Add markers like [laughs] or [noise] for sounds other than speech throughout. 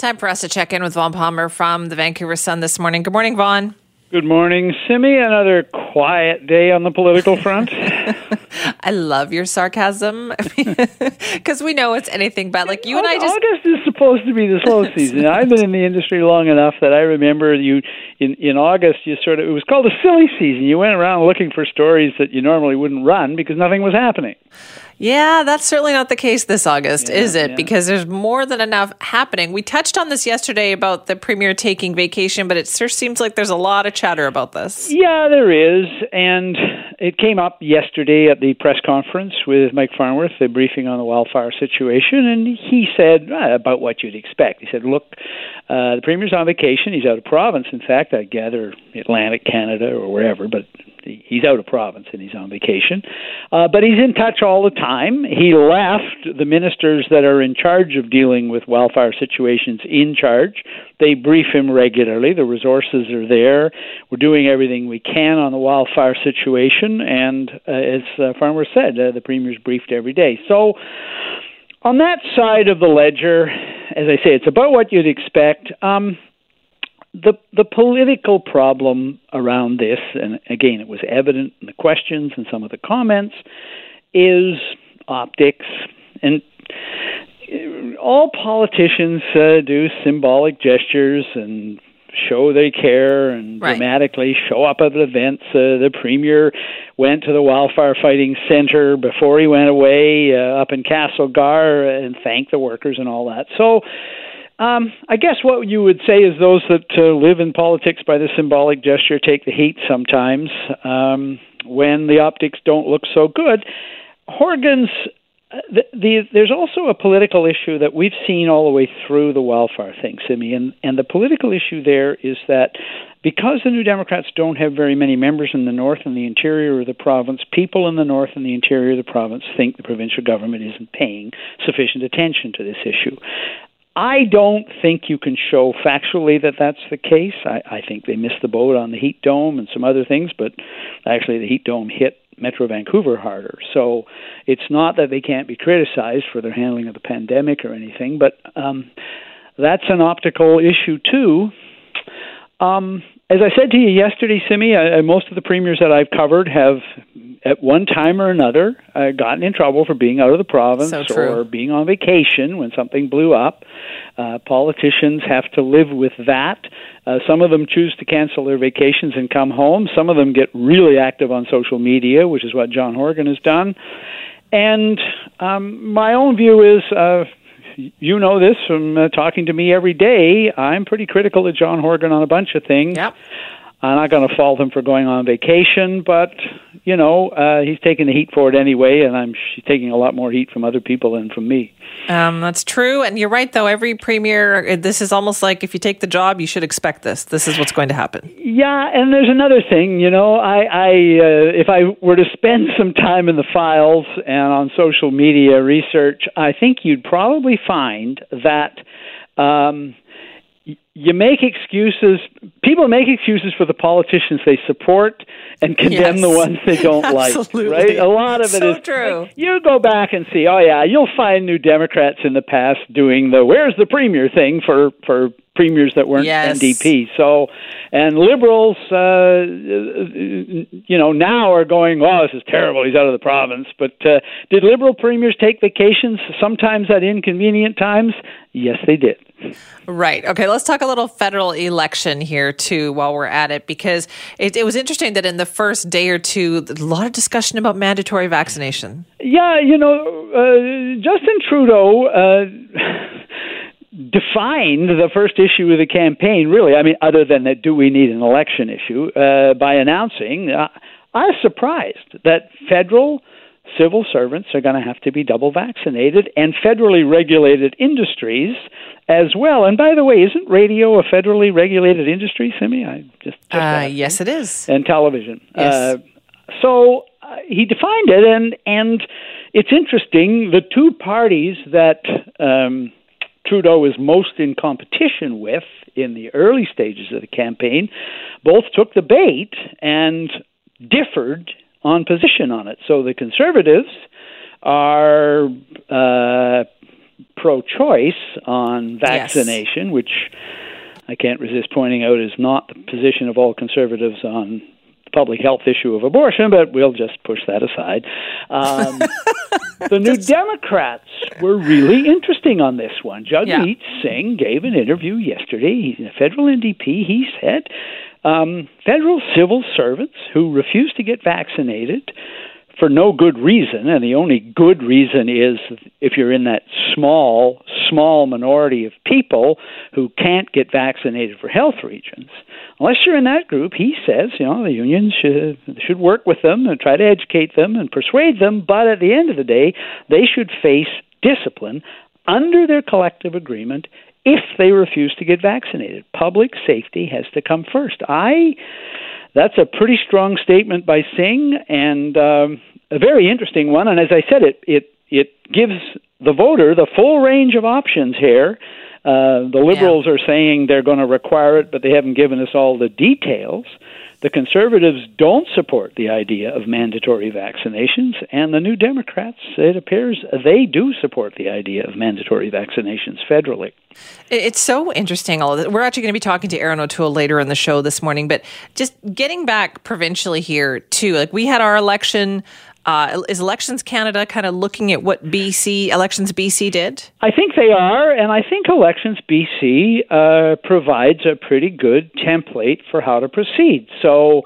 Time for us to check in with Vaughn Palmer from the Vancouver Sun this morning. Good morning, Vaughn. Good morning, Simi. Another quiet day on the political front. [laughs] [laughs] I love your sarcasm [laughs] because we know it's anything but like you and I just. August is supposed to be the slow [laughs] season. I've been in the industry long enough that I remember you in in August. You sort of it was called a silly season. You went around looking for stories that you normally wouldn't run because nothing was happening. Yeah, that's certainly not the case this August, yeah, is it? Yeah. Because there's more than enough happening. We touched on this yesterday about the premier taking vacation, but it sure seems like there's a lot of chatter about this. Yeah, there is. And it came up yesterday at the press conference with Mike Farnworth, the briefing on the wildfire situation, and he said uh, about what you'd expect. He said, look, uh, the premier's on vacation. He's out of province. In fact, I gather Atlantic Canada or wherever, but he's out of province and he's on vacation. Uh, but he's in touch all the time. He left the ministers that are in charge of dealing with wildfire situations in charge. They brief him regularly. The resources are there. We're doing everything we can on the wildfire situation. And uh, as uh, Farmer said, uh, the premier's briefed every day. So, on that side of the ledger, as I say, it's about what you'd expect. Um, the the political problem around this, and again, it was evident in the questions and some of the comments, is optics, and all politicians uh, do symbolic gestures and show they care and right. dramatically show up at events. Uh, the premier went to the wildfire fighting center before he went away uh, up in Castlegar and thank the workers and all that. So um, I guess what you would say is those that uh, live in politics by the symbolic gesture take the heat sometimes um, when the optics don't look so good. Horgan's the, the, there's also a political issue that we've seen all the way through the wildfire thing, Simi, and, and the political issue there is that because the New Democrats don't have very many members in the north and the interior of the province, people in the north and the interior of the province think the provincial government isn't paying sufficient attention to this issue. I don't think you can show factually that that's the case. I, I think they missed the boat on the heat dome and some other things, but actually the heat dome hit Metro Vancouver harder. So it's not that they can't be criticized for their handling of the pandemic or anything, but um, that's an optical issue too. Um, as I said to you yesterday, Simi, I, most of the premiers that I've covered have, at one time or another, uh, gotten in trouble for being out of the province so or being on vacation when something blew up. Uh, politicians have to live with that. Uh, some of them choose to cancel their vacations and come home. Some of them get really active on social media, which is what John Horgan has done. And um, my own view is uh, you know this from uh, talking to me every day. I'm pretty critical of John Horgan on a bunch of things. Yep. I'm not going to fault him for going on vacation, but you know uh, he's taking the heat for it anyway, and I'm she's taking a lot more heat from other people than from me. Um, that's true, and you're right. Though every premier, this is almost like if you take the job, you should expect this. This is what's going to happen. Yeah, and there's another thing. You know, I, I uh, if I were to spend [laughs] some time in the files and on social media research, I think you'd probably find that. Um, you make excuses. People make excuses for the politicians they support and condemn yes. the ones they don't [laughs] Absolutely. like. Right? A lot of it so is true. Like, you go back and see. Oh yeah, you'll find New Democrats in the past doing the "Where's the premier" thing for for premiers that weren't yes. NDP. So, and liberals, uh, you know, now are going, "Oh, this is terrible. He's out of the province." But uh, did liberal premiers take vacations sometimes at inconvenient times? Yes, they did. Right. Okay. Let's talk a little federal election here too, while we're at it, because it, it was interesting that in the first day or two, a lot of discussion about mandatory vaccination. Yeah, you know, uh, Justin Trudeau. Defined the first issue of the campaign, really. I mean, other than that, do we need an election issue? Uh, by announcing, uh, I was surprised that federal civil servants are going to have to be double vaccinated and federally regulated industries as well. And by the way, isn't radio a federally regulated industry, Simi? I just, just uh, yes, it is. And television. Yes. Uh, so uh, he defined it, and and it's interesting. The two parties that um, Trudeau is most in competition with in the early stages of the campaign both took the bait and differed on position on it. So the conservatives are uh, pro choice on vaccination, yes. which I can't resist pointing out is not the position of all conservatives on public health issue of abortion, but we'll just push that aside. Um, [laughs] the New Democrats were really interesting on this one. Jagmeet yeah. Singh gave an interview yesterday. He's a federal NDP. He said um, federal civil servants who refuse to get vaccinated for no good reason, and the only good reason is if you're in that small, small minority of people who can't get vaccinated for health reasons. Unless you're in that group, he says, you know, the unions should should work with them and try to educate them and persuade them, but at the end of the day, they should face discipline under their collective agreement if they refuse to get vaccinated. Public safety has to come first. I that's a pretty strong statement by Singh, and um, a very interesting one. And as I said, it it it gives the voter the full range of options here. Uh, the liberals yeah. are saying they're going to require it, but they haven't given us all the details. The conservatives don't support the idea of mandatory vaccinations, and the New Democrats, it appears, they do support the idea of mandatory vaccinations federally. It's so interesting. All. We're actually going to be talking to Erin O'Toole later in the show this morning, but just getting back provincially here too. Like we had our election uh, is Elections Canada kind of looking at what BC Elections BC did? I think they are, and I think Elections BC uh, provides a pretty good template for how to proceed. So.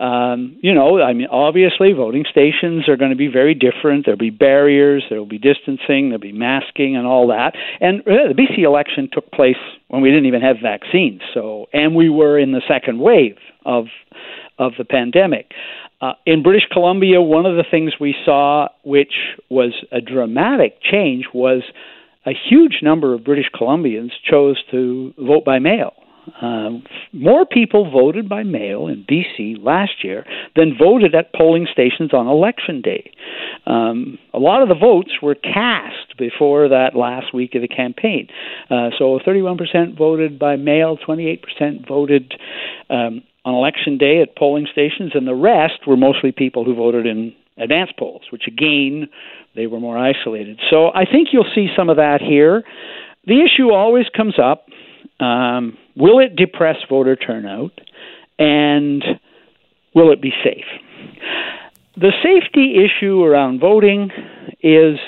Um, you know, I mean, obviously, voting stations are going to be very different. There'll be barriers, there'll be distancing, there'll be masking, and all that. And uh, the BC election took place when we didn't even have vaccines. So, and we were in the second wave of of the pandemic. Uh, in British Columbia, one of the things we saw, which was a dramatic change, was a huge number of British Columbians chose to vote by mail. Uh, more people voted by mail in BC last year than voted at polling stations on election day. Um, a lot of the votes were cast before that last week of the campaign. Uh, so 31% voted by mail, 28% voted um, on election day at polling stations, and the rest were mostly people who voted in advance polls, which again, they were more isolated. So I think you'll see some of that here. The issue always comes up um, will it depress voter turnout? And will it be safe? The safety issue around voting is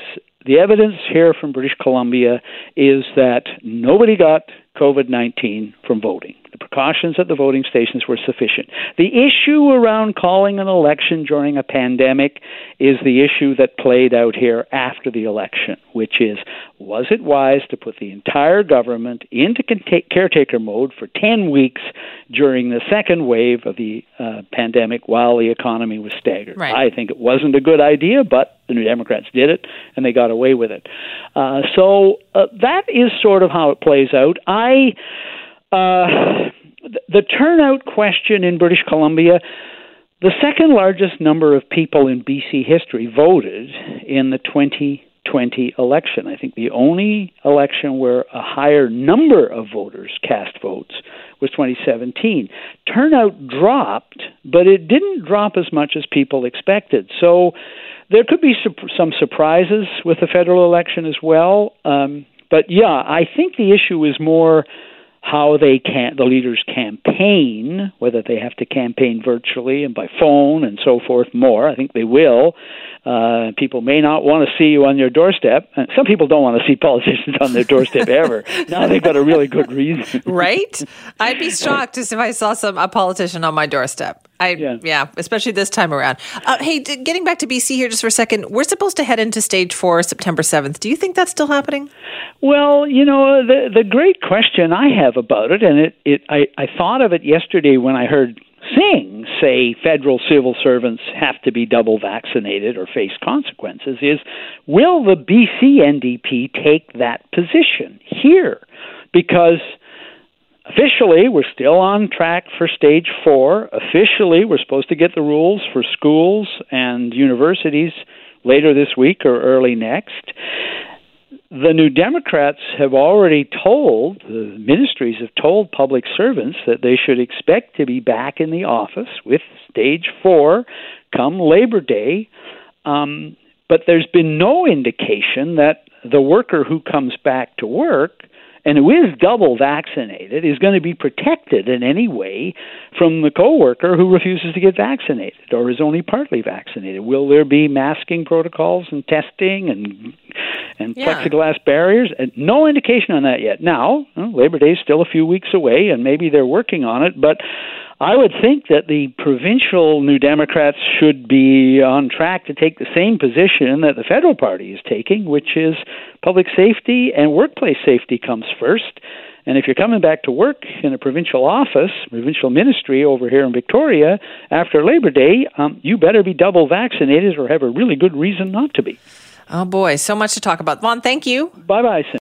the evidence here from British Columbia is that nobody got COVID 19 from voting. The precautions at the voting stations were sufficient. The issue around calling an election during a pandemic is the issue that played out here after the election, which is was it wise to put the entire government into caretaker mode for 10 weeks during the second wave of the uh, pandemic while the economy was staggered? Right. I think it wasn't a good idea, but the New Democrats did it and they got away with it. Uh, so uh, that is sort of how it plays out. I uh, the turnout question in British Columbia, the second largest number of people in BC history voted in the 2020 election. I think the only election where a higher number of voters cast votes was 2017. Turnout dropped, but it didn't drop as much as people expected. So there could be some surprises with the federal election as well. Um, but yeah, I think the issue is more how they can the leaders campaign, whether they have to campaign virtually and by phone and so forth more. I think they will. Uh, people may not want to see you on your doorstep. Some people don't want to see politicians on their doorstep [laughs] ever. now they've got a really good reason. right? I'd be shocked if I saw some a politician on my doorstep. I yeah, yeah especially this time around. Uh, hey, getting back to BC here just for a second, we're supposed to head into stage four September seventh. Do you think that's still happening? Well, you know the the great question I have about it, and it, it I, I thought of it yesterday when I heard Singh say federal civil servants have to be double vaccinated or face consequences is will the BC NDP take that position here? Because officially we're still on track for stage four. Officially, we're supposed to get the rules for schools and universities later this week or early next the New Democrats have already told, the ministries have told public servants that they should expect to be back in the office with stage four come Labor Day. Um, but there's been no indication that the worker who comes back to work and who is double vaccinated is going to be protected in any way from the coworker who refuses to get vaccinated or is only partly vaccinated. Will there be masking protocols and testing and and yeah. plexiglass barriers? And no indication on that yet. Now, Labor Day is still a few weeks away, and maybe they're working on it, but I would think that the provincial New Democrats should be on track to take the same position that the federal party is taking, which is public safety and workplace safety comes first. And if you're coming back to work in a provincial office, provincial ministry over here in Victoria after Labor Day, um, you better be double vaccinated or have a really good reason not to be. Oh boy, so much to talk about. Vaughn, thank you. Bye bye.